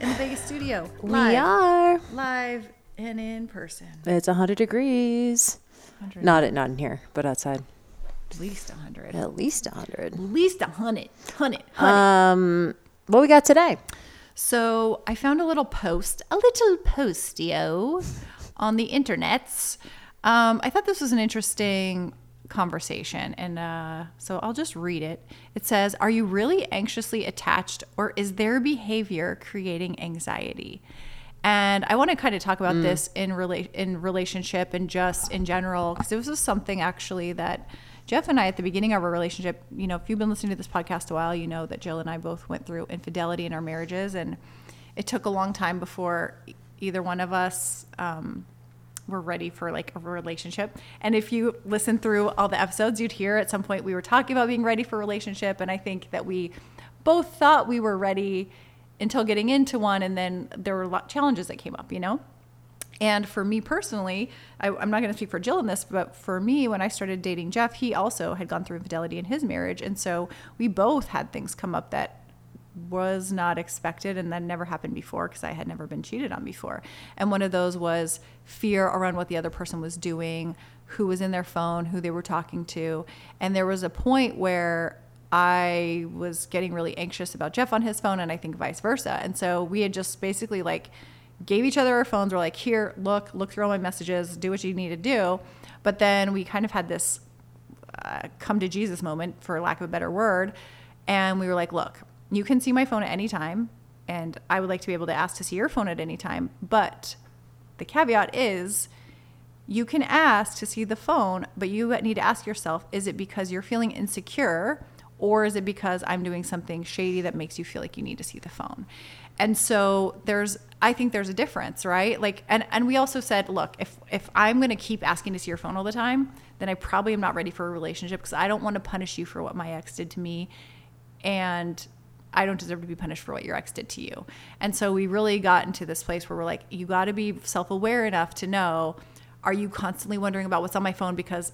In the Vegas studio. We Live. are. Live and in person. It's 100 degrees. 100, Not at not in here, but outside. at least 100. At least 100. At least 100. 100. 100. Um, what we got today? So I found a little post, a little postio on the internets. Um, I thought this was an interesting conversation, and uh, so I'll just read it. It says, "Are you really anxiously attached, or is their behavior creating anxiety?" And I want to kind of talk about this in rela- in relationship and just in general because this was something actually that Jeff and I, at the beginning of our relationship, you know, if you've been listening to this podcast a while, you know that Jill and I both went through infidelity in our marriages, and it took a long time before either one of us um, were ready for like a relationship. And if you listen through all the episodes, you'd hear at some point we were talking about being ready for a relationship, and I think that we both thought we were ready until getting into one, and then there were a lot challenges that came up, you know. And for me personally, I, I'm not going to speak for Jill in this, but for me, when I started dating Jeff, he also had gone through infidelity in his marriage. And so we both had things come up that was not expected and that never happened before because I had never been cheated on before. And one of those was fear around what the other person was doing, who was in their phone, who they were talking to. And there was a point where I was getting really anxious about Jeff on his phone and I think vice versa. And so we had just basically like gave each other our phones. We're like, here, look, look through all my messages, do what you need to do. But then we kind of had this uh, come to Jesus moment, for lack of a better word. And we were like, look, you can see my phone at any time. And I would like to be able to ask to see your phone at any time. But the caveat is, you can ask to see the phone, but you need to ask yourself is it because you're feeling insecure or is it because I'm doing something shady that makes you feel like you need to see the phone? And so there's I think there's a difference, right? Like and and we also said, look, if if I'm going to keep asking to see your phone all the time, then I probably am not ready for a relationship because I don't want to punish you for what my ex did to me and I don't deserve to be punished for what your ex did to you. And so we really got into this place where we're like, you got to be self aware enough to know are you constantly wondering about what's on my phone because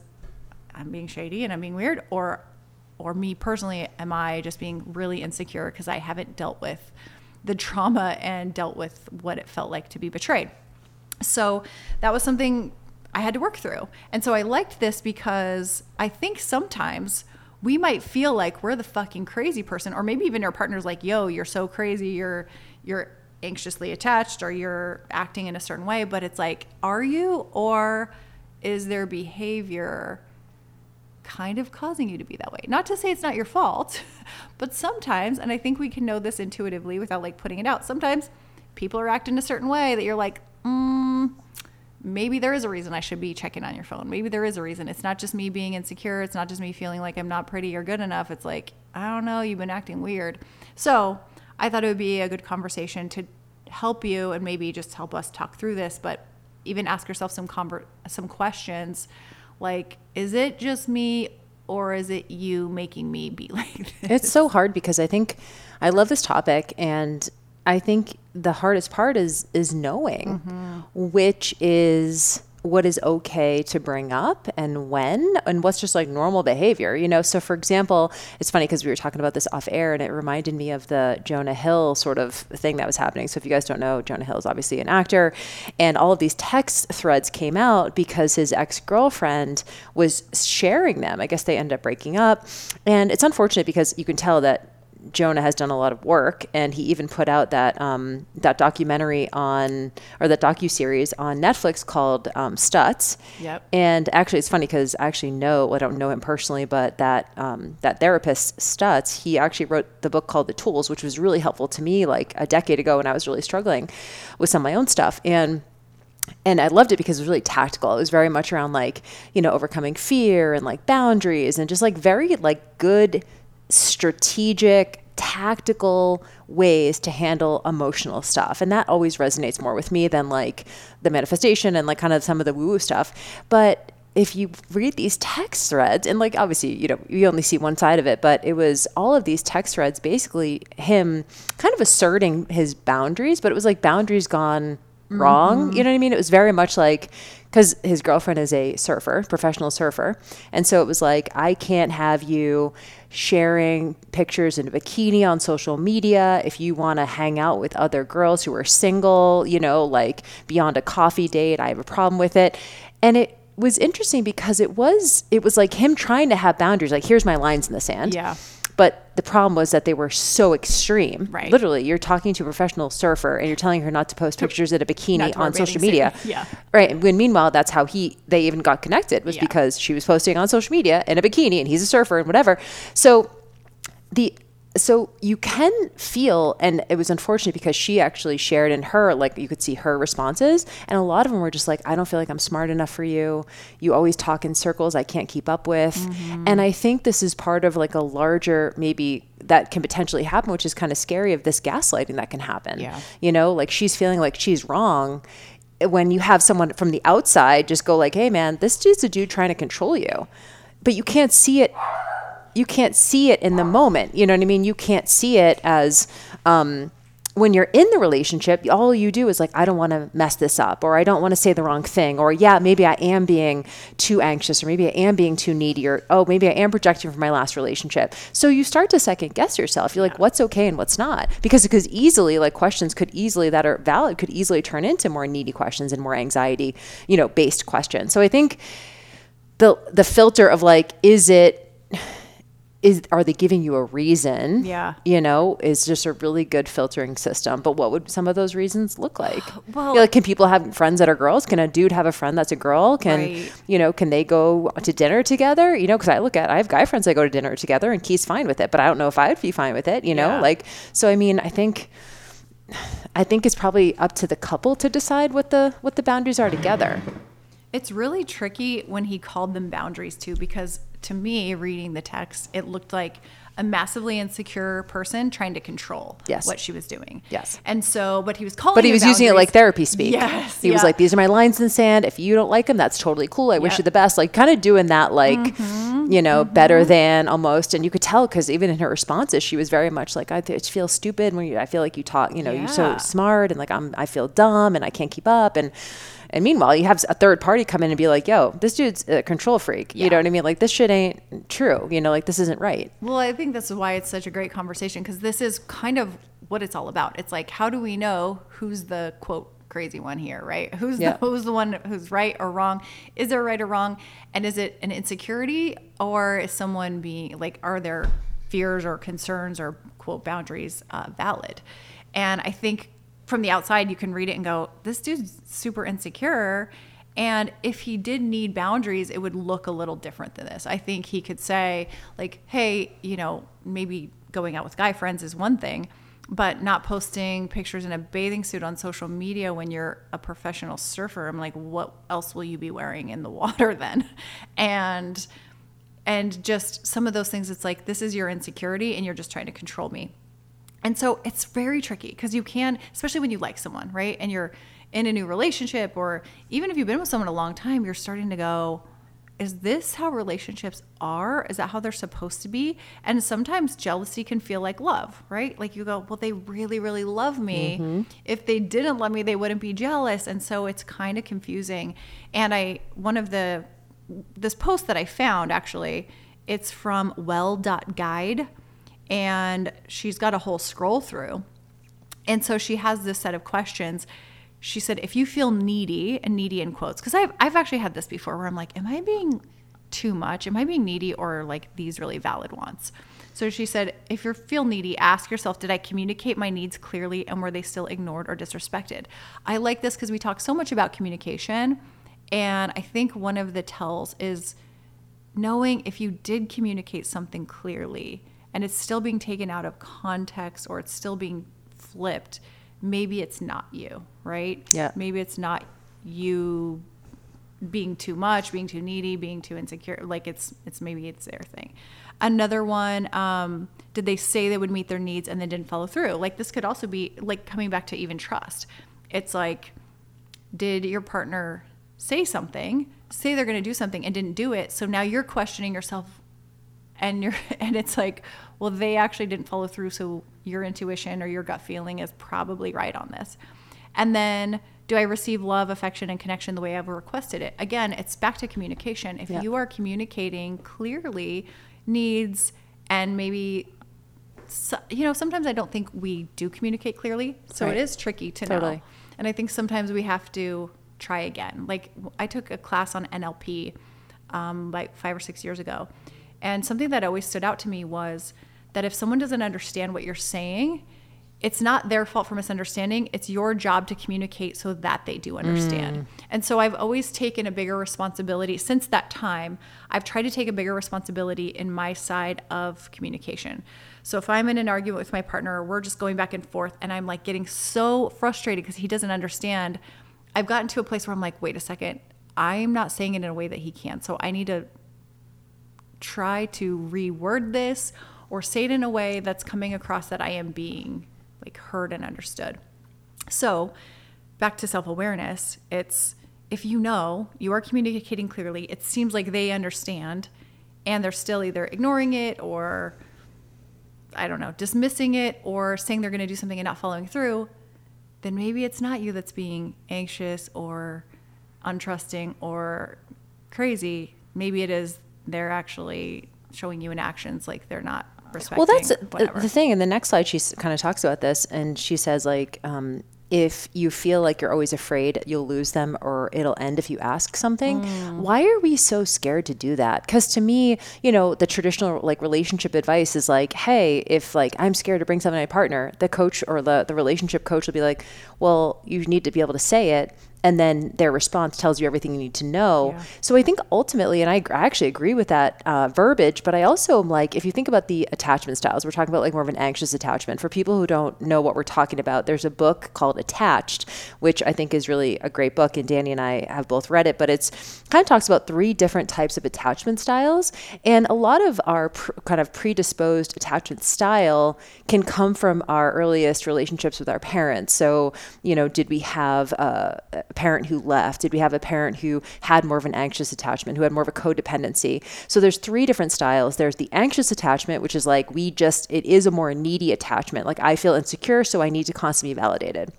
I'm being shady and I'm being weird? Or, or me personally, am I just being really insecure because I haven't dealt with the trauma and dealt with what it felt like to be betrayed? So that was something I had to work through. And so I liked this because I think sometimes we might feel like we're the fucking crazy person or maybe even our partner's like, "Yo, you're so crazy. You're you're anxiously attached or you're acting in a certain way." But it's like, are you or is their behavior kind of causing you to be that way? Not to say it's not your fault, but sometimes, and I think we can know this intuitively without like putting it out. Sometimes people are acting a certain way that you're like, mm, maybe there is a reason I should be checking on your phone. Maybe there is a reason. It's not just me being insecure. It's not just me feeling like I'm not pretty or good enough. It's like, I don't know, you've been acting weird. So I thought it would be a good conversation to help you and maybe just help us talk through this, but even ask yourself some conver- some questions like, is it just me or is it you making me be like this? It's so hard because I think I love this topic and I think the hardest part is is knowing mm-hmm. which is what is okay to bring up and when and what's just like normal behavior you know? So for example it's funny because we were talking about this off air and it reminded me of the jonah hill sort of thing that was happening. So if you guys don't know jonah hill is obviously an actor and all of these text threads came out because his ex-girlfriend was sharing them. I guess they ended up breaking up and it's unfortunate because you can tell that Jonah has done a lot of work, and he even put out that um, that documentary on or that docu series on Netflix called um, Stutz. Yep. And actually, it's funny because I actually know I don't know him personally, but that um, that therapist Stutz, he actually wrote the book called The Tools, which was really helpful to me like a decade ago when I was really struggling with some of my own stuff and and I loved it because it was really tactical. It was very much around like, you know, overcoming fear and like boundaries and just like very like good strategic tactical ways to handle emotional stuff. And that always resonates more with me than like the manifestation and like kind of some of the woo woo stuff. But if you read these text threads, and like obviously, you know, you only see one side of it, but it was all of these text threads basically him kind of asserting his boundaries, but it was like boundaries gone wrong. You mm-hmm. know what I mean? It was very much like, because his girlfriend is a surfer, professional surfer. And so it was like, I can't have you sharing pictures in a bikini on social media. If you want to hang out with other girls who are single, you know, like beyond a coffee date, I have a problem with it. And it, was interesting because it was it was like him trying to have boundaries like here's my lines in the sand Yeah. But the problem was that they were so extreme Right. literally you're talking to a professional surfer and you're telling her not to post pictures in a bikini on social media Yeah. right and when meanwhile that's how he they even got connected was Yeah. because she was posting on social media in a bikini and he's a surfer and whatever so the so you can feel and it was unfortunate because she actually shared in her like you could see her responses and a lot of them were just like i don't feel like i'm smart enough for you. You always talk in circles i can't keep up with. Mm-hmm. And i think this is part of like a larger maybe that can potentially happen which is kind of scary of this gaslighting that can happen. Yeah. you know like she's feeling like she's wrong. When you have someone from the outside just go like hey man this dude's a dude trying to control you. But you can't see it you can't see it in the moment. You know what I mean? You can't see it as um, when you're in the relationship. All you do is like, I don't want to mess this up, or I don't want to say the wrong thing, or yeah, maybe I am being too anxious, or maybe I am being too needy, or oh, maybe I am projecting from my last relationship. So you start to second guess yourself. You're like, what's okay and what's not? Because because easily like questions could easily that are valid could easily turn into more needy questions and more anxiety, you know, based questions. So I think the the filter of like, is it is are they giving you a reason? Yeah. You know, is just a really good filtering system. But what would some of those reasons look like? Well- You know, like, can people have friends that are girls? Can a dude have a friend that's a girl? Can Right. you know? Can they go to dinner together? You know, because I look at I have guy friends that go to dinner together, and Keith's fine with it, but I don't know if I'd be fine with it. You know, Yeah. like so. I mean, I think. I think it's probably up to the couple to decide what the what the boundaries are together. It's really tricky when he called them boundaries too, because to me, reading the text, it looked like a massively insecure person trying to control Yes. what she was doing. Yes. And so, but he was calling But he was using it like therapy speak. Yes, He was like, these are my lines in the sand. If you don't like them, that's totally cool. I wish you the best. Like, kind of doing that, like, Mm-hmm. you know, better than almost. And you could tell because even in her responses, she was very much like, I feel stupid when you, I feel like you talk, you know, you're so smart and like, I'm, I feel dumb and I can't keep up. And, and meanwhile, you have a third party come in and be like, yo, this dude's a control freak. You know what I mean? Like, this shit ain't true. You know, like, this isn't right. Well, I think that's why it's such a great conversation because this is kind of what it's all about. It's like, how do we know who's the quote crazy one here, right? Who's Yeah. the, who's the one who's right or wrong? Is there right or wrong? And is it an insecurity or is someone being like, are their fears or concerns or quote boundaries uh, valid? And I think from the outside, you can read it and go, this dude's super insecure. And if he did need boundaries, it would look a little different than this. I think he could say, like, hey, you know, maybe going out with guy friends is one thing, but not posting pictures in a bathing suit on social media when you're a professional surfer. I'm like, what else will you be wearing in the water then? And and just some of those things it's like this is your insecurity and you're just trying to control me and so it's very tricky because you can, especially when you like someone, right? And you're in a new relationship, or even if you've been with someone a long time, you're starting to go, is this how relationships are? Is that how they're supposed to be? And sometimes jealousy can feel like love, right? Like you go, well, they really, really love me. Mm-hmm. If they didn't love me, they wouldn't be jealous. And so it's kind of confusing. And I, one of the, this post that I found actually, it's from well.guide and she's got a whole scroll through. And so she has this set of questions. She said, if you feel needy, and needy in quotes, because I've, I've actually had this before where I'm like, am I being too much? Am I being needy or like these really valid wants? So she said, if you feel needy, ask yourself, did I communicate my needs clearly and were they still ignored or disrespected? I like this because we talk so much about communication. And I think one of the tells is knowing if you did communicate something clearly and it's still being taken out of context or it's still being flipped, maybe it's not you, right? Yeah. Maybe it's not you being too much, being too needy, being too insecure. Like it's it's maybe it's their thing. Another one, um, did they say they would meet their needs and then didn't follow through? Like this could also be like coming back to even trust. It's like, did your partner say something, say they're going to do something and didn't do it? So now you're questioning yourself, and you're and it's like, well, they actually didn't follow through, so your intuition or your gut feeling is probably right on this. And then do I receive love, affection, and connection the way I've requested it? Again, it's back to communication. If you are communicating clearly needs and maybe, so, you know, sometimes I don't think we do communicate clearly. So Right. it is tricky to Totally. know. And I think sometimes we have to try again. Like I took a class on NLP um, like five or six years ago. And something that always stood out to me was that if someone doesn't understand what you're saying, it's not their fault for misunderstanding. It's your job to communicate so that they do understand. Mm. And so I've always taken a bigger responsibility since that time. I've tried to take a bigger responsibility in my side of communication. So if I'm in an argument with my partner, or we're just going back and forth, and I'm like getting so frustrated because he doesn't understand, I've gotten to a place where I'm like, wait a second, I'm not saying it in a way that he can. So I need to try to reword this or say it in a way that's coming across that I am being like heard and understood. So, back to self-awareness, it's if you know you are communicating clearly, it seems like they understand and they're still either ignoring it or I don't know, dismissing it or saying they're going to do something and not following through, then maybe it's not you that's being anxious or untrusting or crazy. Maybe it is they're actually showing you in actions like they're not respecting. Well, that's the, whatever. the thing. In the next slide, she kind of talks about this, and she says like, um, if you feel like you're always afraid you'll lose them or it'll end if you ask something, Mm. why are we so scared to do that? Because to me, you know, the traditional like relationship advice is like, hey, if like I'm scared to bring something to my partner, the coach or the the relationship coach will be like, well, you need to be able to say it. And then their response tells you everything you need to know. Yeah. So I think ultimately, and I, I actually agree with that uh, verbiage, but I also am like, if you think about the attachment styles, we're talking about like more of an anxious attachment. For people who don't know what we're talking about, there's a book called Attached, which I think is really a great book, and Danny and I have both read it. But it's kind of talks about three different types of attachment styles, and a lot of our pr- kind of predisposed attachment style can come from our earliest relationships with our parents. So you know, did we have a, a parent who left? Did we have a parent who had more of an anxious attachment, who had more of a codependency? So there's three different styles. There's the anxious attachment, which is like we just it is a more needy attachment. Like I feel insecure, so I need to constantly be validated.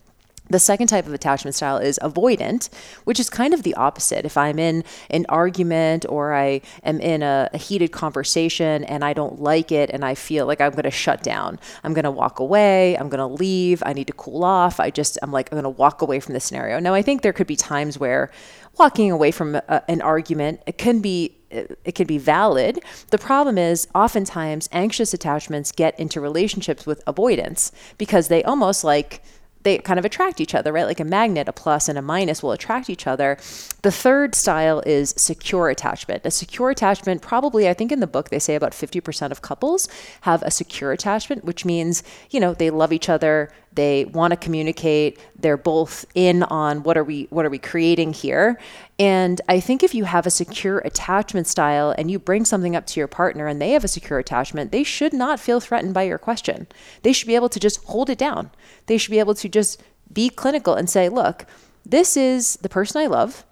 The second type of attachment style is avoidant, which is kind of the opposite. If I'm in an argument or I am in a, a heated conversation and I don't like it and I feel like I'm going to shut down, I'm going to walk away, I'm going to leave, I need to cool off. I just, I'm like, I'm going to walk away from the scenario. Now, I think there could be times where walking away from a, an argument, it can be it can be valid. The problem is oftentimes anxious attachments get into relationships with avoidance because they almost like they kind of attract each other, right? Like a magnet, a plus and a minus will attract each other. The third style is secure attachment. A secure attachment, probably, I think in the book they say about 50% of couples have a secure attachment, which means, you know, they love each other, they want to communicate, they're both in on what are we what are we creating here. And I think if you have a secure attachment style and you bring something up to your partner and they have a secure attachment, they should not feel threatened by your question. They should be able to just hold it down. They should be able to just be clinical and say, look, this is the person I love.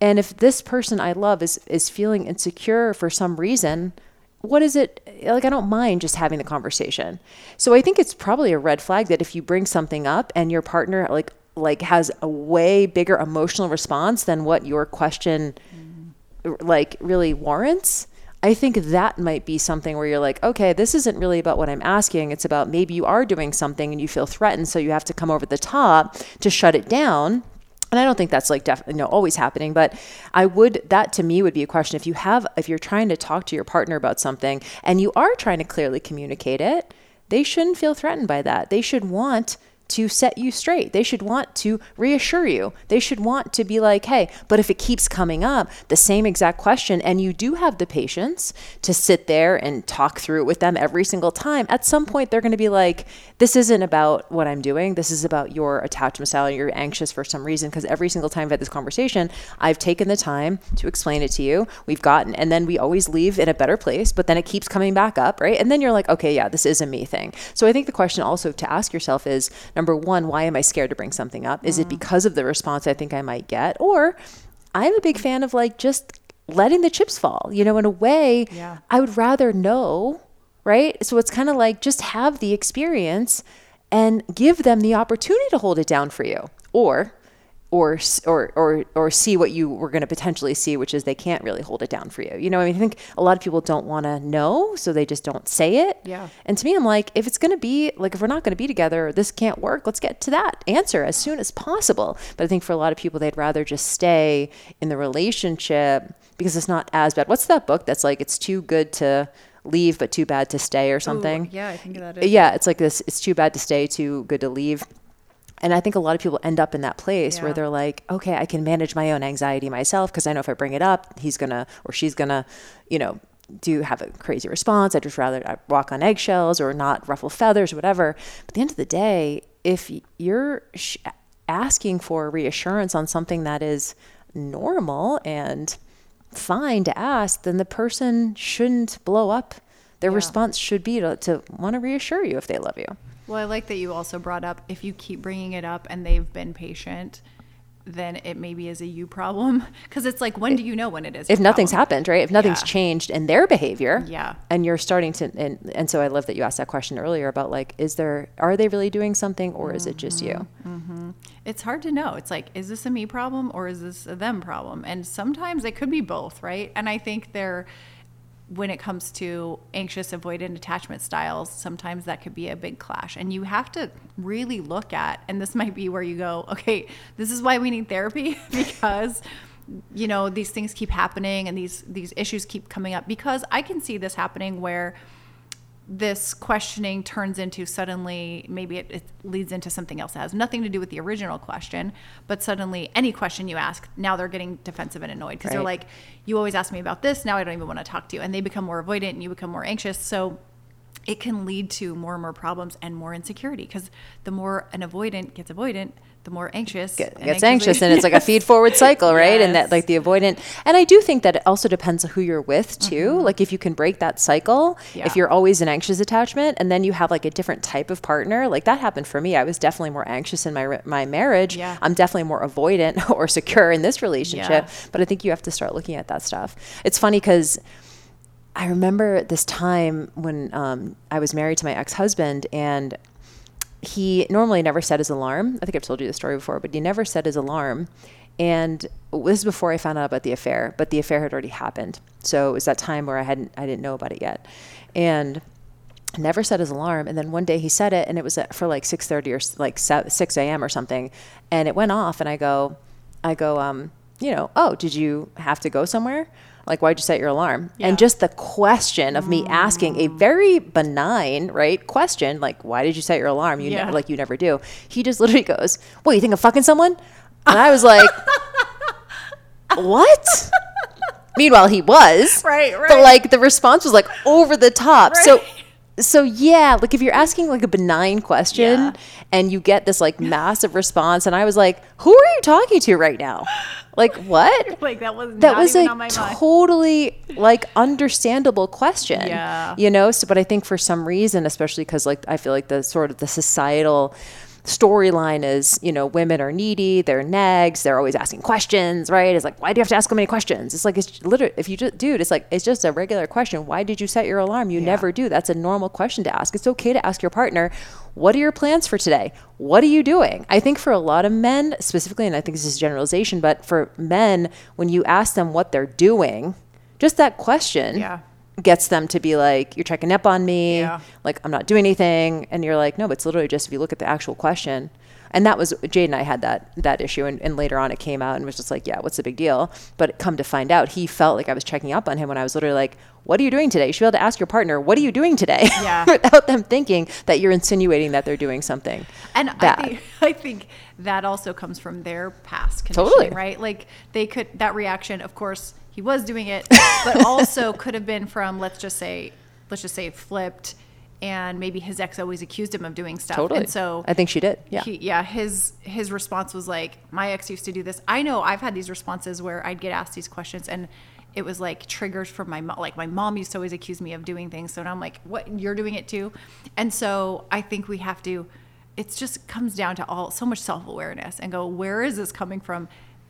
And if this person I love is is feeling insecure for some reason, what is it like I don't mind just having the conversation. So I think it's probably a red flag that if you bring something up and your partner like like has a way bigger emotional response than what your question mm. like really warrants, I think that might be something where you're like, okay, this isn't really about what I'm asking. It's about maybe you are doing something and you feel threatened, so you have to come over the top to shut it down. And I don't think that's like definitely you know always happening, but I would that to me would be a question if you have if you're trying to talk to your partner about something and you are trying to clearly communicate it, they shouldn't feel threatened by that. They should want to set you straight. They should want to reassure you. They should want to be like, hey, but if it keeps coming up, the same exact question, and you do have the patience to sit there and talk through it with them every single time, at some point they're going to be like, this isn't about what I'm doing. This is about your attachment style. You're anxious for some reason. Because every single time I've had this conversation, I've taken the time to explain it to you. We've gotten, and then we always leave in a better place, but then it keeps coming back up, right? And then you're like, okay, yeah, this is a me thing. So I think the question also to ask yourself is number one, why am I scared to bring something up? Is it mm. because of the response I think I might get? Or I'm a big fan of like just letting the chips fall. You know, in a way, Yeah. I would rather know, right? So it's kind of like just have the experience and give them the opportunity to hold it down for you. Or or or or or see what you were going to potentially see, which is they can't really hold it down for you. You know, I mean, I think a lot of people don't want to know, so they just don't say it. Yeah. And to me, I'm like, if it's going to be like, if we're not going to be together, this can't work. Let's get to that answer as soon as possible. But I think for a lot of people, they'd rather just stay in the relationship because it's not as bad. What's that book that's like, it's too good to leave, but too bad to stay or something? yeah, I think that is. Yeah, it's like this. It's too bad to stay, too good to leave. And I think a lot of people end up in that place where they're like, okay, I can manage my own anxiety myself because I know if I bring it up, he's gonna or she's gonna, you know, do have a crazy response. I'd just rather uh, walk on eggshells or not ruffle feathers or whatever. But at the end of the day, if you're sh- asking for reassurance on something that is normal and fine to ask, then the person shouldn't blow up. Their response should be to, to want to reassure you if they love you. Well, I like that you also brought up if you keep bringing it up and they've been patient, then it maybe is a you problem. Because it's like, when do you know when it is? if nothing's problem? happened, right? If nothing's Yeah. changed in their behavior, Yeah. and you're starting to, and and so I love that you asked that question earlier about like, is there, are they really doing something, or is it just you? Mm-hmm. It's hard to know. It's like, is this a me problem or is this a them problem? And sometimes it could be both, right? And I think they're, when it comes to anxious avoidant attachment styles, sometimes that could be a big clash. And you have to really look at, and this might be where you go, okay, this is why we need therapy because you know these things keep happening and these these issues keep coming up because I can see this happening where this questioning turns into suddenly maybe it, it leads into something else that has nothing to do with the original question but suddenly any question you ask now they're getting defensive and annoyed. Because they're like you always ask me about this now i don't even want to talk to you. And they become more avoidant and you become more anxious. So it can lead to more and more problems and more insecurity because the more an avoidant gets avoidant the more anxious Get, gets anxious, and it's like a feed forward cycle, right? And that like the avoidant, and I do think that it also depends on who you're with too. Like if you can break that cycle, Mm-hmm. Yeah. if you're always an anxious attachment, and then you have like a different type of partner, like that happened for me. I was definitely more anxious in my my marriage. Yeah. I'm definitely more avoidant or secure in this relationship. Yeah. But I think you have to start looking at that stuff. It's funny because I remember this time when um, I was married to my ex husband, and he normally never set his alarm. I think I've told you the story before, but he never set his alarm. And this is before I found out about the affair, but the affair had already happened. So it was that time where I hadn't, I didn't know about it yet, and never set his alarm. And then one day he set it, and it was for like six thirty or like six a.m. or something, and it went off. And I go, I go, um, you know, oh, did you have to go somewhere? Like, why'd you set your alarm? Yeah. And just the question of me mm. asking a very benign, right, question, like, why did you set your alarm? You Yeah. never, like, you never do. He just literally goes, "What? You think I'm fucking someone?" And I was like, "What?" Meanwhile, he was Right, right But like the response was like over the top. So, so yeah, like if you're asking like a benign question Yeah. and you get this like massive response, and I was like, "Who are you talking to right now?" Like what? like that was that not was even a on my mind. totally like understandable question Yeah. you know? So but i think for some reason especially because like i feel like the sort of the societal storyline is you know women are needy they're nags they're always asking questions right? It's like why do you have to ask so many questions? It's like it's literally if you just dude it's like it's just a regular question. Why did you set your alarm? You never do. That's a normal question to ask. It's okay to ask your partner what are your plans for today what are you doing i think for a lot of men specifically and i think this is generalization but for men when you ask them what they're doing just that question Yeah. gets them to be like, you're checking up on me. Yeah. Like, I'm not doing anything. And you're like, no, but it's literally just if you look at the actual question, and that was Jade and I had that that issue, and, and later on it came out and was just like, yeah, what's the big deal? But come to find out, he felt like I was checking up on him when I was literally like, what are you doing today? You should be able to ask your partner, what are you doing today? Yeah. Without them thinking that you're insinuating that they're doing something And bad. I think, I think that also comes from their past conditioning, Totally. right? Like they could that reaction. Of course, he was doing it, but also could have been from let's just say, let's just say flipped, and maybe his ex always accused him of doing stuff. totally. And so I think she did. Yeah. he, yeah, his his response was like, "My ex used to do this." I know I've had these responses where I'd get asked these questions, and it was like triggers from my mom. Like my mom used to always accuse me of doing things, so now I'm like, "What? You're doing it too?" And so I think we have to. It just comes down to all so much self awareness and go, "Where is this coming from?"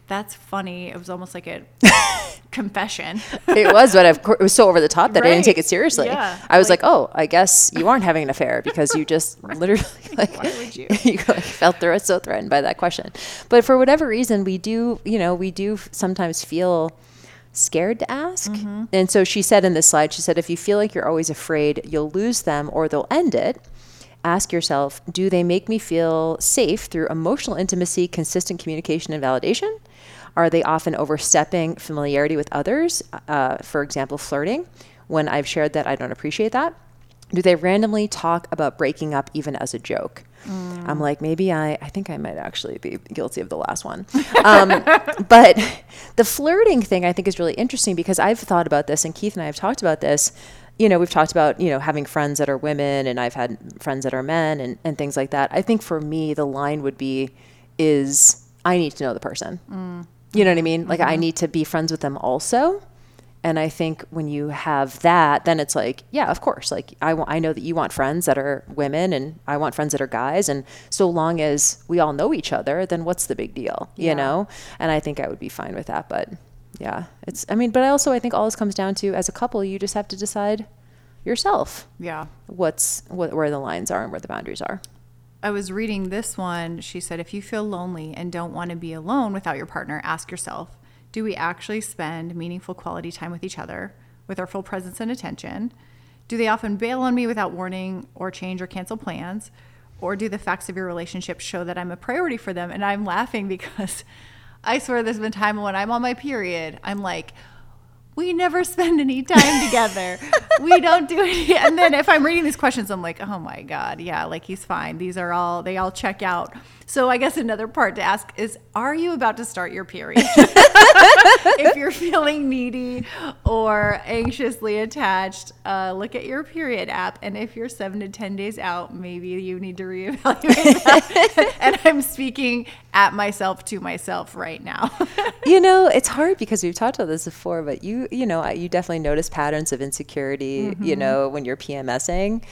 That's funny. It was almost like a confession. it was, but of course, it was so over the top that I didn't take it seriously. Yeah. I was Like- like, oh, I guess you aren't having an affair because you just literally like Why would you? like, felt so threatened by that question. But for whatever reason, we do, you know, we do sometimes feel scared to ask. Mm-hmm. And so she said in this slide, she said, if you feel like you're always afraid you'll lose them or they'll end it, ask yourself, do they make me feel safe through emotional intimacy, consistent communication, and validation? Are they often overstepping familiarity with others? Uh, for example, flirting, when I've shared that I don't appreciate that? Do they randomly talk about breaking up even as a joke? I'm like, maybe I, I think I might actually be guilty of the last one. Um, but the flirting thing I think is really interesting because I've thought about this and Keith and I have talked about this. You know, we've talked about, you know, having friends that are women and I've had friends that are men and, and things like that. I think for me, the line would be is I need to know the person. You know what I mean? Like I mm-hmm. need to be friends with them also. And I think when you have that, then it's like, yeah, of course. Like I, I know that you want friends that are women, and I want friends that are guys. And so long as we all know each other, then what's the big deal, you know? And I think I would be fine with that. But yeah, it's. I mean, but I also I think all this comes down to as a couple, you just have to decide yourself yeah. what's what where the lines are and where the boundaries are. I was reading this one. She said, if you feel lonely and don't want to be alone without your partner, ask yourself, do we actually spend meaningful quality time with each other with our full presence and attention? Do they often bail on me without warning or change or cancel plans? Or do the facts of your relationship show that I'm a priority for them? And I'm laughing because I swear there's been time when I'm on my period, I'm like, we never spend any time together. We don't do any. And then if I'm reading these questions, I'm like, oh my God, yeah, like he's fine. These are all, they all check out. So I guess another part to ask is, are you about to start your period? if you're feeling needy or anxiously attached, uh, look at your period app. And if you're seven to 10 days out, maybe you need to reevaluate that. and I'm speaking at myself to myself right now. you know, it's hard because we've talked about this before, but you, you know, you definitely notice patterns of insecurity, Mm-hmm. you know, when you're PMSing.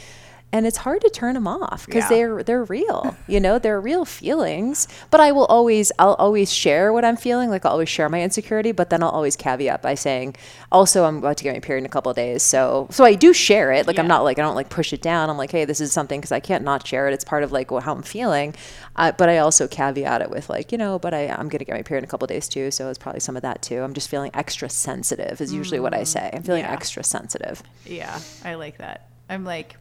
And it's hard to turn them off because Yeah. they're they're real, you know, they're real feelings. But I will always I'll always share what I'm feeling, like I'll always share my insecurity. But then I'll always caveat by saying, also I'm about to get my period in a couple of days, so so I do share it. Like I'm not like I don't like push it down. I'm like, hey, this is something because I can't not share it. It's part of like what, how I'm feeling. Uh, but I also caveat it with like, you know, but I I'm gonna get my period in a couple of days too, so it's probably some of that too. I'm just feeling extra sensitive is usually what I say. I'm feeling Mm, yeah. extra sensitive. Yeah, I like that. I'm like,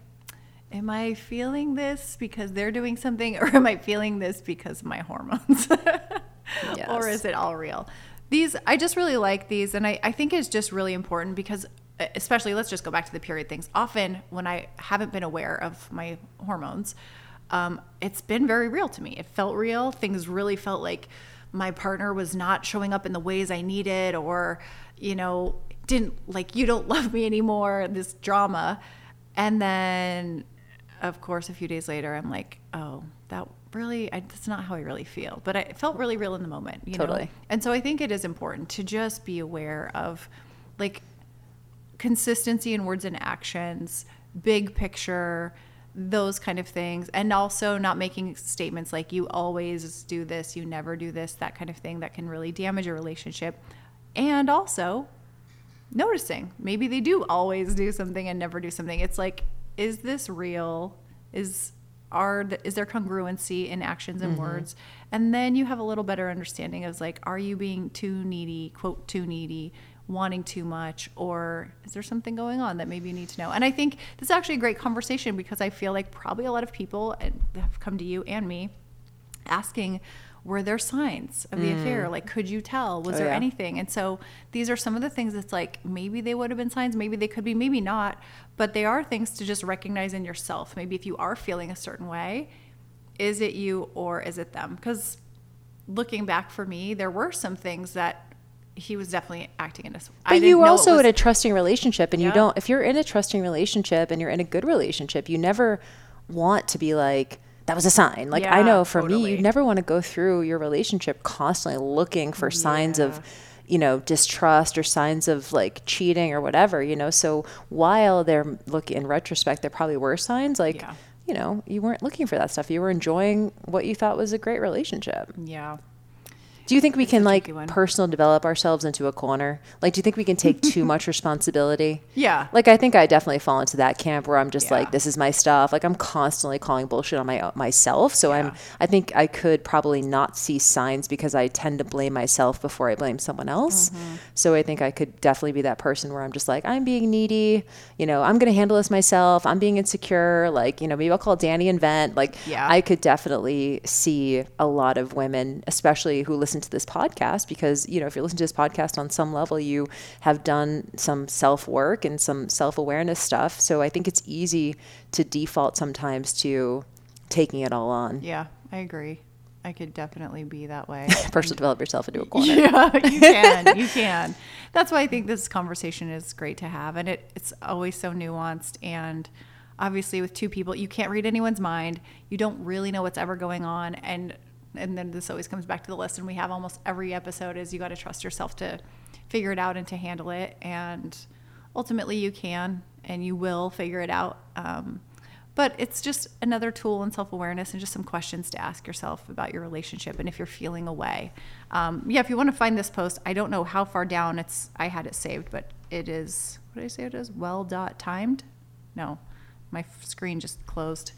am I feeling this because they're doing something, or am I feeling this because of my hormones? Or is it all real? These, I just really like these, and I, I think it's just really important because, especially, let's just go back to the period things. Often, when I haven't been aware of my hormones, um, it's been very real to me. It felt real. Things really felt like my partner was not showing up in the ways I needed, or, you know, didn't like, you don't love me anymore, this drama. And then, of course, a few days later, I'm like, oh, that really, I, that's not how I really feel. But I, it felt really real in the moment, you know? Totally. And so I think it is important to just be aware of like consistency in words and actions, big picture, those kind of things. And also not making statements like you always do this, you never do this, that kind of thing that can really damage a relationship. And also noticing maybe they do always do something and never do something. It's like, is this real? Is are the, is there congruency in actions and mm-hmm. words? And then you have a little better understanding of like, are you being too needy, quote too needy, wanting too much, or is there something going on that maybe you need to know? And I think this is actually a great conversation because I feel like probably a lot of people and have come to you and me asking were there signs of the affair like could you tell was Mm. Oh, there yeah. anything and so these are some of the things that's like maybe they would have been signs maybe they could be maybe not but they are things to just recognize in yourself maybe if you are feeling a certain way is it you or is it them because looking back for me there were some things that he was definitely acting in this But you also was- in a trusting relationship, and you don't. If you're in a trusting relationship and you're in a good relationship, you never want to be like that was a sign. Like I know for me, you never want to go through your relationship constantly looking for signs Yeah. of you know distrust or signs of like cheating or whatever you know so while they're looking in retrospect there probably were signs like Yeah. you know you weren't looking for that stuff you were enjoying what you thought was a great relationship yeah do you think we can like personal develop ourselves into a corner? Like, do you think we can take too much responsibility? Yeah. Like, I think I definitely fall into that camp where I'm just Yeah. like, this is my stuff. Like, I'm constantly calling bullshit on my myself. So Yeah. I'm. I think I could probably not see signs because I tend to blame myself before I blame someone else. Mm-hmm. So I think I could definitely be that person where I'm just like, I'm being needy. You know, I'm gonna handle this myself. I'm being insecure. Like, you know, maybe I'll call Danny and vent. Like, Yeah. I could definitely see a lot of women, especially who listen to this podcast, because you know, if you're listening to this podcast on some level, you have done some self work and some self awareness stuff. So I think it's easy to default sometimes to taking it all on. yeah i agree i could definitely be that way Personal develop yourself into a corner. Yeah, you can. You can. That's why I think this conversation is great to have. And it, it's always so nuanced. And obviously, with two people, you can't read anyone's mind. You don't really know what's ever going on. And and then this always comes back to the lesson we have almost every episode is you got to trust yourself to figure it out and to handle it. And ultimately, you can and you will figure it out. Um, but it's just another tool in self-awareness and just some questions to ask yourself about your relationship and if you're feeling away. Um, yeah if you want to find this post i don't know how far down it's i had it saved but it is what did i say it is? Well dot timed? No my screen just closed.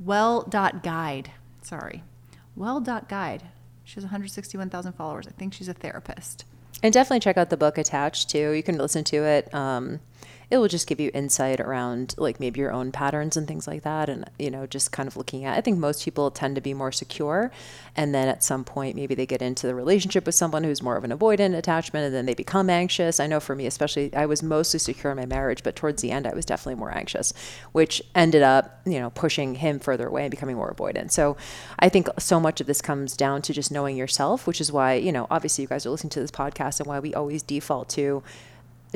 Well dot guide sorry well guide she has 161000 followers i think she's a therapist And definitely check out the book attached too. You can listen to it. Um, it will just give you insight around like maybe your own patterns and things like that. And, you know, just kind of looking at, I think most people tend to be more secure. And then at some point, maybe they get into the relationship with someone who's more of an avoidant attachment and then they become anxious. I know for me, especially, I was mostly secure in my marriage, but towards the end, I was definitely more anxious, which ended up, you know, pushing him further away and becoming more avoidant. So I think so much of this comes down to just knowing yourself, which is why, you know, obviously you guys are listening to this podcast and why we always default to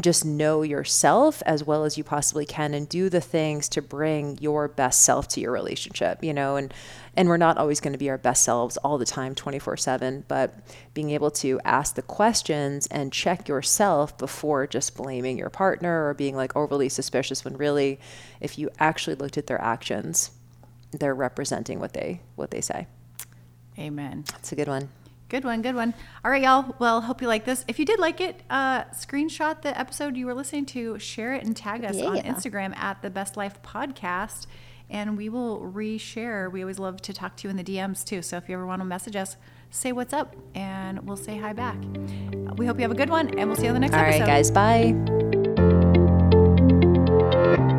just know yourself as well as you possibly can and do the things to bring your best self to your relationship you know and and we're not always going to be our best selves all the time 24/7 but being able to ask the questions and check yourself before just blaming your partner or being like overly suspicious when really if you actually looked at their actions they're representing what they what they say. Amen. That's a good one Good one, good one. All right, y'all. Well, hope you like this. If you did like it, uh, screenshot the episode you were listening to, share it, and tag us yeah. on Instagram at the Best Life Podcast, and we will reshare. We always love to talk to you in the DMs too. So if you ever want to message us, say what's up, and we'll say hi back. We hope you have a good one, and we'll see you on the next All episode. All right, guys. Bye.